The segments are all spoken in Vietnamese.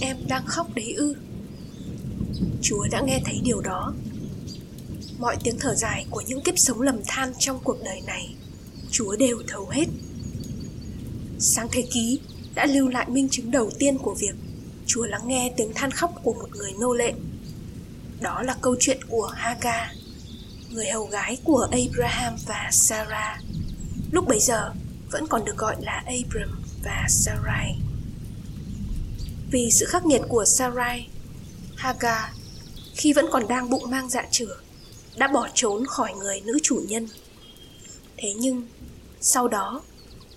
em đang khóc đấy ư. Chúa đã nghe thấy điều đó. Mọi tiếng thở dài của những kiếp sống lầm than trong cuộc đời này, Chúa đều thấu hết. Sáng thế ký đã lưu lại minh chứng đầu tiên của việc Chúa lắng nghe tiếng than khóc của một người nô lệ. Đó là câu chuyện của Hagar, Người hầu gái của Abraham và Sarah. Lúc bấy giờ vẫn còn được gọi là Abram và Sarai. Vì sự khắc nghiệt của Sarai. Haga, khi vẫn còn đang bụng mang dạ chửa, đã bỏ trốn khỏi người nữ chủ nhân. Thế nhưng, sau đó,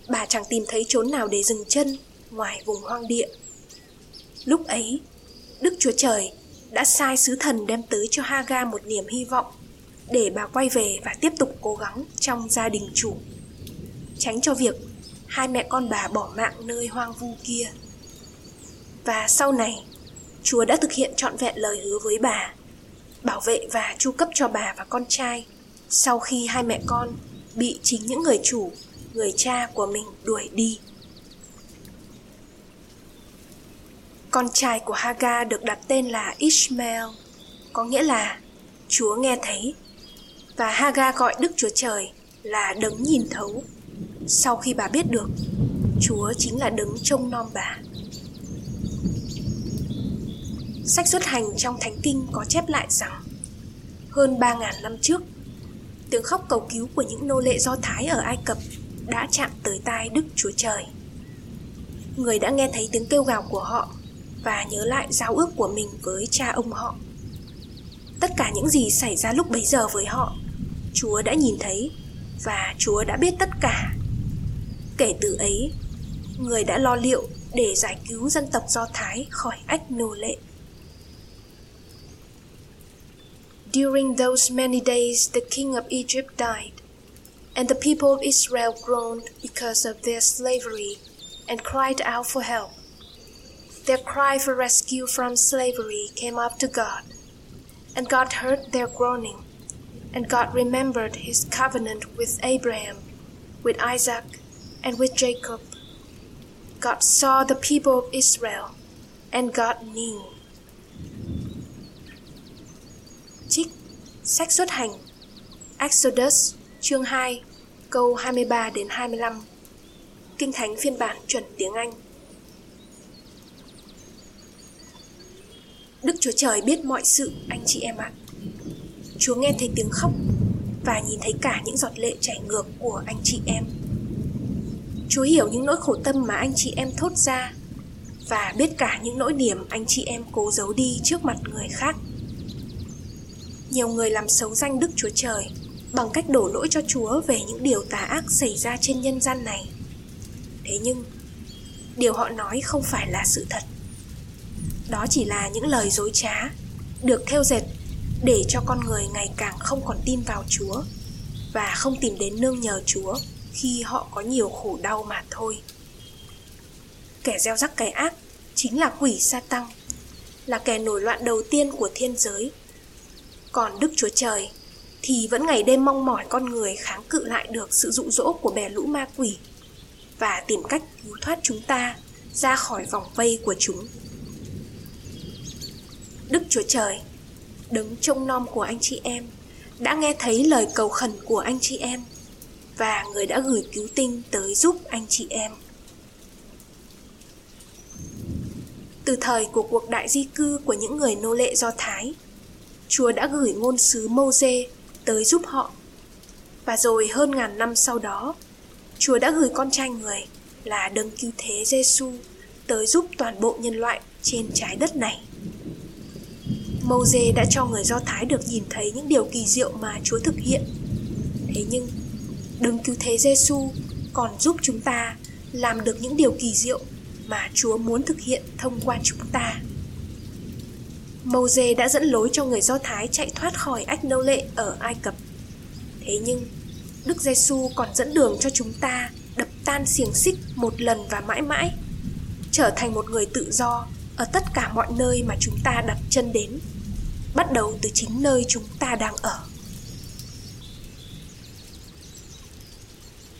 bà chẳng tìm thấy chốn nào để dừng chân ngoài vùng hoang địa. Lúc ấy, đức chúa trời đã sai sứ thần đem tới cho haga một niềm hy vọng để bà quay về và tiếp tục cố gắng trong gia đình chủ, tránh cho việc hai mẹ con bà bỏ mạng nơi hoang vu kia và sau này, chúa đã thực hiện trọn vẹn lời hứa với bà, bảo vệ và chu cấp cho bà và con trai sau khi hai mẹ con bị chính những người chủ, người cha của mình đuổi đi. Con trai của haga được đặt tên là ishmael, có nghĩa là chúa nghe thấy. Và haga gọi đức chúa trời là đấng nhìn thấu. Sau khi bà biết được, chúa chính là đấng trông nom bà. Sách xuất hành trong Thánh Kinh có chép lại rằng hơn 3.000 năm trước, tiếng khóc cầu cứu của những nô lệ Do Thái ở Ai Cập đã chạm tới tai Đức Chúa Trời. Người đã nghe thấy tiếng kêu gào của họ và nhớ lại giao ước của mình với cha ông họ. Tất cả những gì xảy ra lúc bấy giờ với họ, Chúa đã nhìn thấy và Chúa đã biết tất cả. Kể từ ấy, người đã lo liệu để giải cứu dân tộc Do Thái khỏi ách nô lệ. During those many days, the king of Egypt died, and the people of Israel groaned because of their slavery and cried out for help. Their cry for rescue from slavery came up to God, and God heard their groaning, and God remembered his covenant with Abraham, with Isaac, and with Jacob. God saw the people of Israel, and God knew Sách xuất hành. Exodus, chương 2 câu 23 đến 25 Kinh Thánh phiên bản chuẩn tiếng Anh. Đức Chúa Trời biết mọi sự, anh chị em ạ. Chúa nghe thấy tiếng khóc và nhìn thấy cả những giọt lệ chảy ngược của anh chị em. Chúa hiểu những nỗi khổ tâm mà anh chị em thốt ra và biết cả những nỗi niềm anh chị em cố giấu đi trước mặt người khác nhiều người làm xấu danh Đức Chúa Trời bằng cách đổ lỗi cho Chúa về những điều tà ác xảy ra trên nhân gian này. Thế nhưng, điều họ nói không phải là sự thật. Đó chỉ là những lời dối trá, được theo dệt để cho con người ngày càng không còn tin vào Chúa và không tìm đến nương nhờ Chúa khi họ có nhiều khổ đau mà thôi. Kẻ gieo rắc cái ác chính là quỷ sa tăng, là kẻ nổi loạn đầu tiên của thiên giới còn Đức Chúa Trời thì vẫn ngày đêm mong mỏi con người kháng cự lại được sự dụ dỗ của bè lũ ma quỷ và tìm cách cứu thoát chúng ta ra khỏi vòng vây của chúng. Đức Chúa Trời, đứng trông nom của anh chị em, đã nghe thấy lời cầu khẩn của anh chị em và người đã gửi cứu tinh tới giúp anh chị em. Từ thời của cuộc đại di cư của những người nô lệ Do Thái Chúa đã gửi ngôn sứ Môse tới giúp họ. Và rồi hơn ngàn năm sau đó, Chúa đã gửi con trai người là đấng cứu thế Giêsu tới giúp toàn bộ nhân loại trên trái đất này. Môse đã cho người Do Thái được nhìn thấy những điều kỳ diệu mà Chúa thực hiện. Thế nhưng, đấng cứu thế Giêsu còn giúp chúng ta làm được những điều kỳ diệu mà Chúa muốn thực hiện thông qua chúng ta. Moses đã dẫn lối cho người Do Thái chạy thoát khỏi ách nô lệ ở Ai Cập. Thế nhưng, Đức Giêsu còn dẫn đường cho chúng ta đập tan xiềng xích một lần và mãi mãi, trở thành một người tự do ở tất cả mọi nơi mà chúng ta đặt chân đến, bắt đầu từ chính nơi chúng ta đang ở.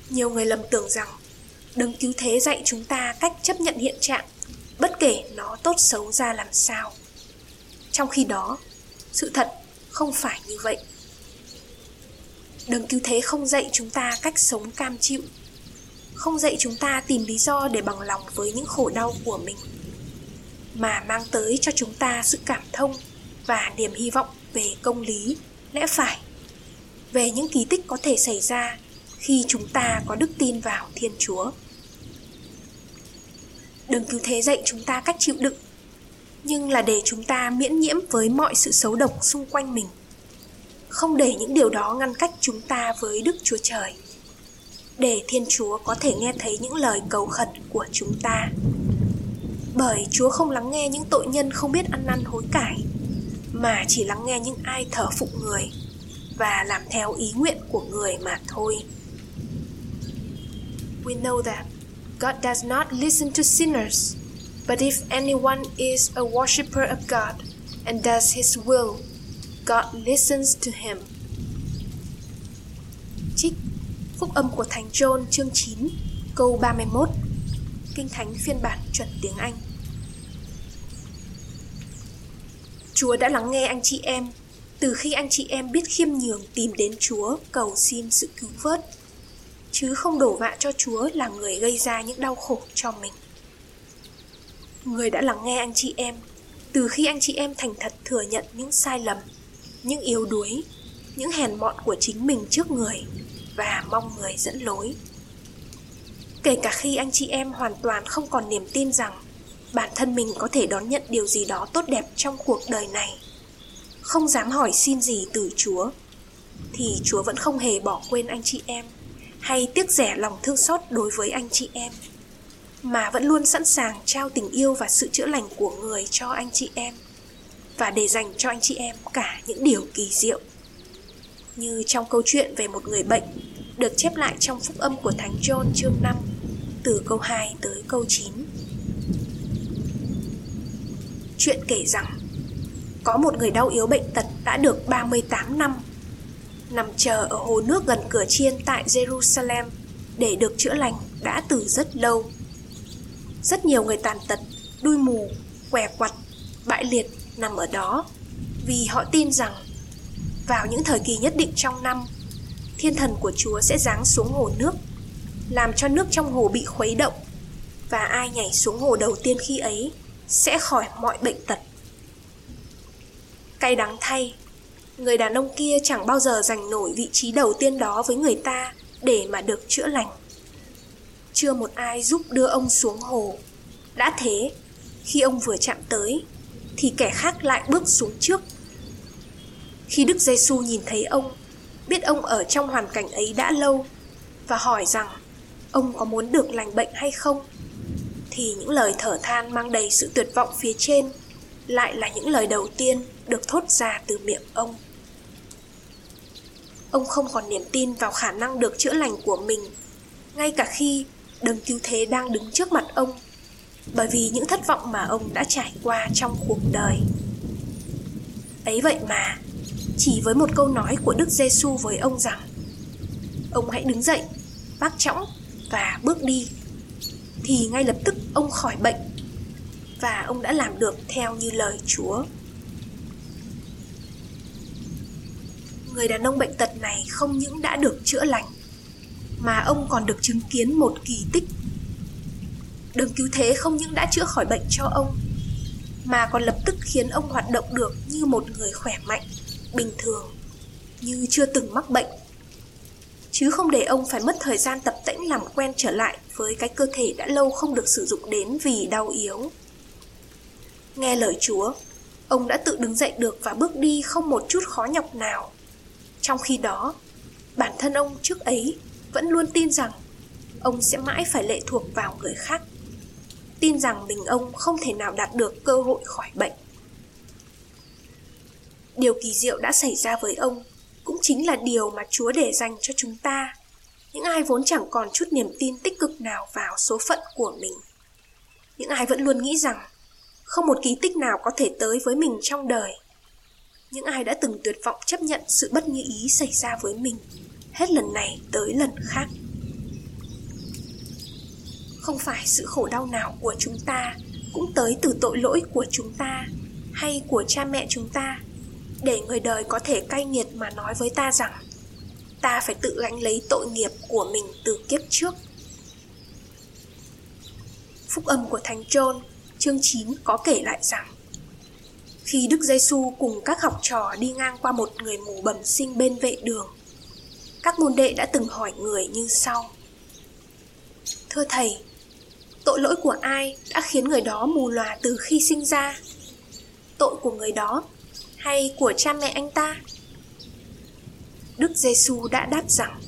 Nhiều người lầm tưởng rằng đấng cứu thế dạy chúng ta cách chấp nhận hiện trạng bất kể nó tốt xấu ra làm sao trong khi đó, sự thật không phải như vậy. Đấng cứu thế không dạy chúng ta cách sống cam chịu, không dạy chúng ta tìm lý do để bằng lòng với những khổ đau của mình, mà mang tới cho chúng ta sự cảm thông và niềm hy vọng về công lý, lẽ phải, về những kỳ tích có thể xảy ra khi chúng ta có đức tin vào thiên chúa. Đừng cứu thế dạy chúng ta cách chịu đựng nhưng là để chúng ta miễn nhiễm với mọi sự xấu độc xung quanh mình. Không để những điều đó ngăn cách chúng ta với đức chúa trời, để thiên chúa có thể nghe thấy những lời cầu khẩn của chúng ta. Bởi chúa không lắng nghe những tội nhân không biết ăn năn hối cải, mà chỉ lắng nghe những ai thờ phụng người và làm theo ý nguyện của người mà thôi. We know that god does not listen to sinners but if anyone is a worshipper of god and does his will, god listens to him. Trích Phúc âm của Thánh John chương 9 câu 31 Kinh Thánh phiên bản chuẩn tiếng Anh. Chúa đã lắng nghe anh chị em. Từ khi anh chị em biết khiêm nhường tìm đến Chúa, cầu xin sự cứu vớt, chứ không đổ vạ cho Chúa là người gây ra những đau khổ cho mình. Người đã lắng nghe anh chị em từ khi anh chị em thành thật thừa nhận những sai lầm, những yếu đuối, những hèn mọn của chính mình trước người và mong người dẫn lối. Kể cả khi anh chị em hoàn toàn không còn niềm tin rằng bản thân mình có thể đón nhận điều gì đó tốt đẹp trong cuộc đời này không dám hỏi xin gì từ chúa thì chúa vẫn không hề bỏ quên anh chị em hay tiếc rẻ lòng thương xót đối với anh chị em mà vẫn luôn sẵn sàng trao tình yêu và sự chữa lành của người cho anh chị em và để dành cho anh chị em cả những điều kỳ diệu như trong câu chuyện về một người bệnh được chép lại trong phúc âm của Thánh John chương 5 từ câu 2 tới câu 9. Chuyện kể rằng, có một người đau yếu bệnh tật đã được 38 năm nằm chờ ở hồ nước gần cửa chiên tại Jerusalem để được chữa lành đã từ rất lâu. Rất nhiều người tàn tật, đuôi mù, què quặt, bại liệt nằm ở đó vì họ tin rằng vào những thời kỳ nhất định trong năm, thiên thần của Chúa sẽ giáng xuống hồ nước, làm cho nước trong hồ bị khuấy động và ai nhảy xuống hồ đầu tiên khi ấy sẽ khỏi mọi bệnh tật. Cay đắng thay, người đàn ông kia chẳng bao giờ giành nổi vị trí đầu tiên đó với người ta để mà được chữa lành. Chưa một ai giúp đưa ông xuống hồ. Đã thế, khi ông vừa chạm tới, thì kẻ khác lại bước xuống trước. Khi Đức giê xu nhìn thấy ông, biết ông ở trong hoàn cảnh ấy đã lâu và hỏi rằng ông có muốn được lành bệnh hay không, thì những lời thở than mang đầy sự tuyệt vọng phía trên lại là những lời đầu tiên được thốt ra từ miệng ông ông không còn niềm tin vào khả năng được chữa lành của mình ngay cả khi đấng cứu thế đang đứng trước mặt ông, bởi vì những thất vọng mà ông đã trải qua trong cuộc đời. Ấy vậy mà, chỉ với một câu nói của đức giêsu với ông rằng, ông hãy đứng dậy, bác chõng, và bước đi. Thì ngay lập tức ông khỏi bệnh, và ông đã làm được theo như lời chúa. Người đàn ông bệnh tật này không những đã được chữa lành mà ông còn được chứng kiến một kỳ tích. Đường cứu thế không những đã chữa khỏi bệnh cho ông, mà còn lập tức khiến ông hoạt động được như một người khỏe mạnh, bình thường, như chưa từng mắc bệnh. Chứ không để ông phải mất thời gian tập tễnh làm quen trở lại với cái cơ thể đã lâu không được sử dụng đến vì đau yếu. Nghe lời chúa, ông đã tự đứng dậy được và bước đi không một chút khó nhọc nào. Trong khi đó, bản thân ông trước ấy vẫn luôn tin rằng ông sẽ mãi phải lệ thuộc vào người khác. Tin rằng mình ông không thể nào đạt được cơ hội khỏi bệnh. Điều kỳ diệu đã xảy ra với ông cũng chính là điều mà chúa để dành cho chúng ta. Những ai vốn chẳng còn chút niềm tin tích cực nào vào số phận của mình. Những ai vẫn luôn nghĩ rằng không một kỳ tích nào có thể tới với mình trong đời. Những ai đã từng tuyệt vọng chấp nhận sự bất như ý xảy ra với mình hết lần này tới lần khác không phải sự khổ đau nào của chúng ta cũng tới từ tội lỗi của chúng ta hay của cha mẹ chúng ta để người đời có thể cay nghiệt mà nói với ta rằng ta phải tự gánh lấy tội nghiệp của mình từ kiếp trước. Phúc âm của Thánh John, chương 9 có kể lại rằng khi Đức Giêsu cùng các học trò đi ngang qua một người mù bẩm sinh bên vệ đường, các môn đệ đã từng hỏi người như sau: Thưa thầy, tội lỗi của ai đã khiến người đó mù lòa từ khi sinh ra? Tội của người đó hay của cha mẹ anh ta? Đức Giêsu đã đáp rằng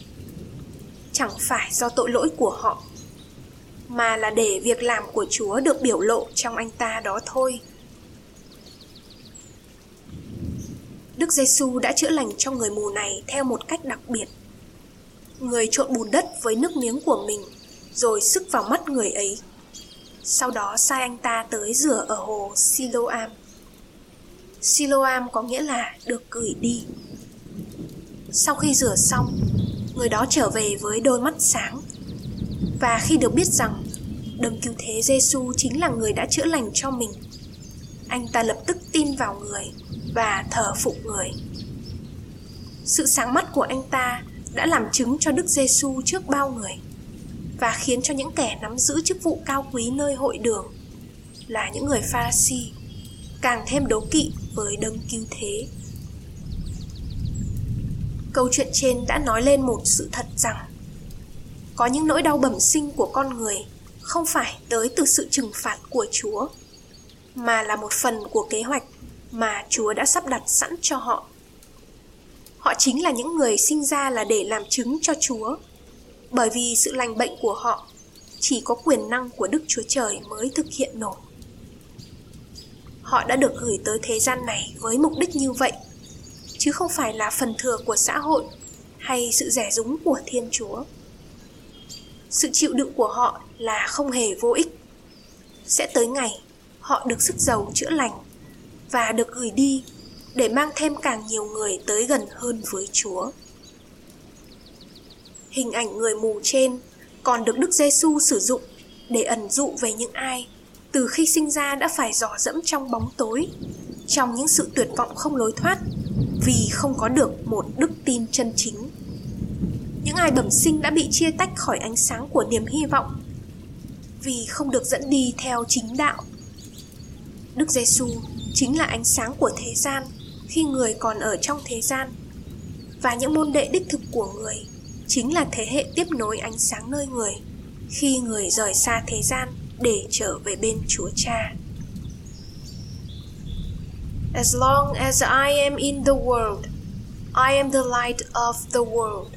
chẳng phải do tội lỗi của họ mà là để việc làm của Chúa được biểu lộ trong anh ta đó thôi. Đức Giêsu đã chữa lành cho người mù này theo một cách đặc biệt. Người trộn bùn đất với nước miếng của mình rồi sức vào mắt người ấy. Sau đó sai anh ta tới rửa ở hồ Siloam. Siloam có nghĩa là được gửi đi. Sau khi rửa xong, người đó trở về với đôi mắt sáng. Và khi được biết rằng đấng cứu thế Giêsu chính là người đã chữa lành cho mình, anh ta lập tức tin vào người và thờ phụng người. Sự sáng mắt của anh ta đã làm chứng cho Đức Giêsu trước bao người và khiến cho những kẻ nắm giữ chức vụ cao quý nơi hội đường là những người Pharisee càng thêm đố kỵ với đấng cứu thế. Câu chuyện trên đã nói lên một sự thật rằng có những nỗi đau bẩm sinh của con người không phải tới từ sự trừng phạt của Chúa, mà là một phần của kế hoạch mà Chúa đã sắp đặt sẵn cho họ. Họ chính là những người sinh ra là để làm chứng cho Chúa, bởi vì sự lành bệnh của họ chỉ có quyền năng của Đức Chúa Trời mới thực hiện nổi. Họ đã được gửi tới thế gian này với mục đích như vậy, chứ không phải là phần thừa của xã hội hay sự rẻ rúng của Thiên Chúa. Sự chịu đựng của họ là không hề vô ích. Sẽ tới ngày họ được sức giàu chữa lành và được gửi đi để mang thêm càng nhiều người tới gần hơn với Chúa. Hình ảnh người mù trên còn được Đức Giêsu sử dụng để ẩn dụ về những ai từ khi sinh ra đã phải dò dẫm trong bóng tối, trong những sự tuyệt vọng không lối thoát vì không có được một đức tin chân chính. Những ai bẩm sinh đã bị chia tách khỏi ánh sáng của niềm hy vọng vì không được dẫn đi theo chính đạo. Đức Giêsu chính là ánh sáng của thế gian khi người còn ở trong thế gian và những môn đệ đích thực của người chính là thế hệ tiếp nối ánh sáng nơi người khi người rời xa thế gian để trở về bên Chúa Cha. As long as I am in the world, I am the light of the world.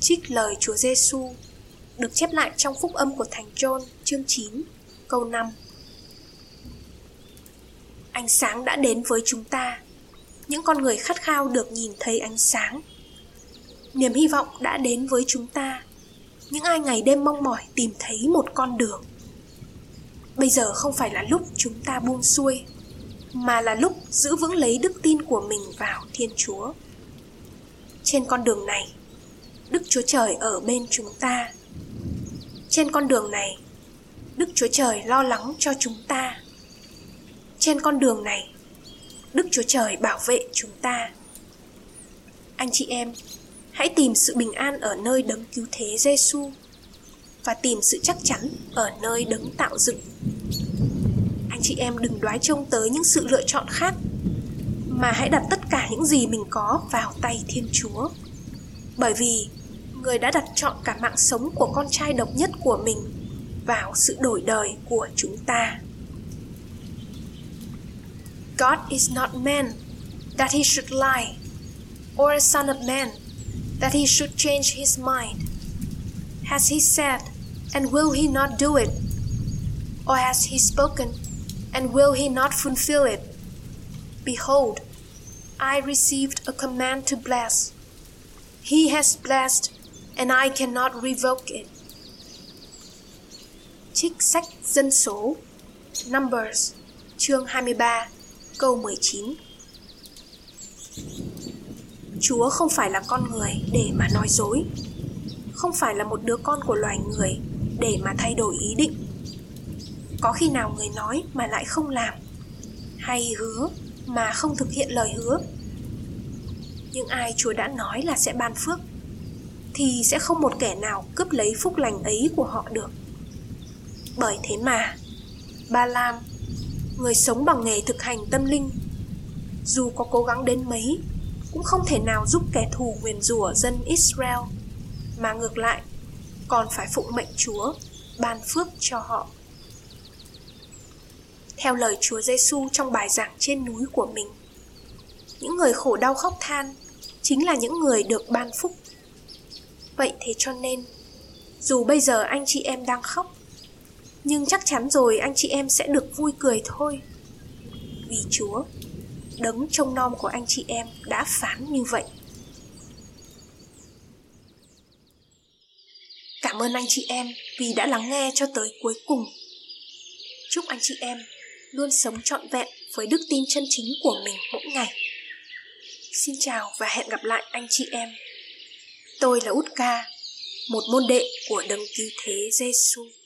Trích lời Chúa Giêsu được chép lại trong phúc âm của Thánh John chương 9, câu 5 ánh sáng đã đến với chúng ta những con người khát khao được nhìn thấy ánh sáng. Niềm hy vọng đã đến với chúng ta. Những ai ngày đêm mong mỏi tìm thấy một con đường. Bây giờ không phải là lúc chúng ta buông xuôi, mà là lúc giữ vững lấy đức tin của mình vào thiên chúa. Trên con đường này, đức chúa trời ở bên chúng ta. Trên con đường này, đức chúa trời lo lắng cho chúng ta. Trên con đường này đức chúa trời bảo vệ chúng ta. Anh chị em, hãy tìm sự bình an ở nơi đấng cứu thế giêsu và tìm sự chắc chắn ở nơi đấng tạo dựng. Anh chị em đừng đoái trông tới những sự lựa chọn khác, mà hãy đặt tất cả những gì mình có vào tay thiên chúa. Bởi vì người đã đặt chọn cả mạng sống của con trai độc nhất của mình vào sự đổi đời của chúng ta. God is not man that he should lie, or a son of man that he should change his mind. Has he said, and will he not do it? Or has he spoken, and will he not fulfill it? Behold, I received a command to bless. He has blessed, and I cannot revoke it. Trích sách dân số Numbers chương 23 câu 19 Chúa không phải là con người để mà nói dối, Không phải là một đứa con của loài người để mà thay đổi ý định. Có khi nào người nói mà lại không làm, hay hứa mà không thực hiện lời hứa? Nhưng ai chúa đã nói là sẽ ban phước, thì sẽ không một kẻ nào cướp lấy phúc lành ấy của họ được. Bởi thế mà, ba lam người sống bằng nghề thực hành tâm linh dù có cố gắng đến mấy cũng không thể nào giúp kẻ thù nguyền rủa dân israel mà ngược lại còn phải phụng mệnh chúa ban phước cho họ theo lời Chúa Giêsu trong bài giảng trên núi của mình. Những người khổ đau khóc than chính là những người được ban phúc. Vậy thế cho nên, dù bây giờ anh chị em đang khóc, nhưng chắc chắn rồi anh chị em sẽ được vui cười thôi. Vì Chúa, đấng trông nom của anh chị em đã phán như vậy. Cảm ơn anh chị em vì đã lắng nghe cho tới cuối cùng. Chúc anh chị em luôn sống trọn vẹn với đức tin chân chính của mình mỗi ngày. Xin chào và hẹn gặp lại anh chị em. Tôi là Út Ca, một môn đệ của đấng cứu thế Giêsu.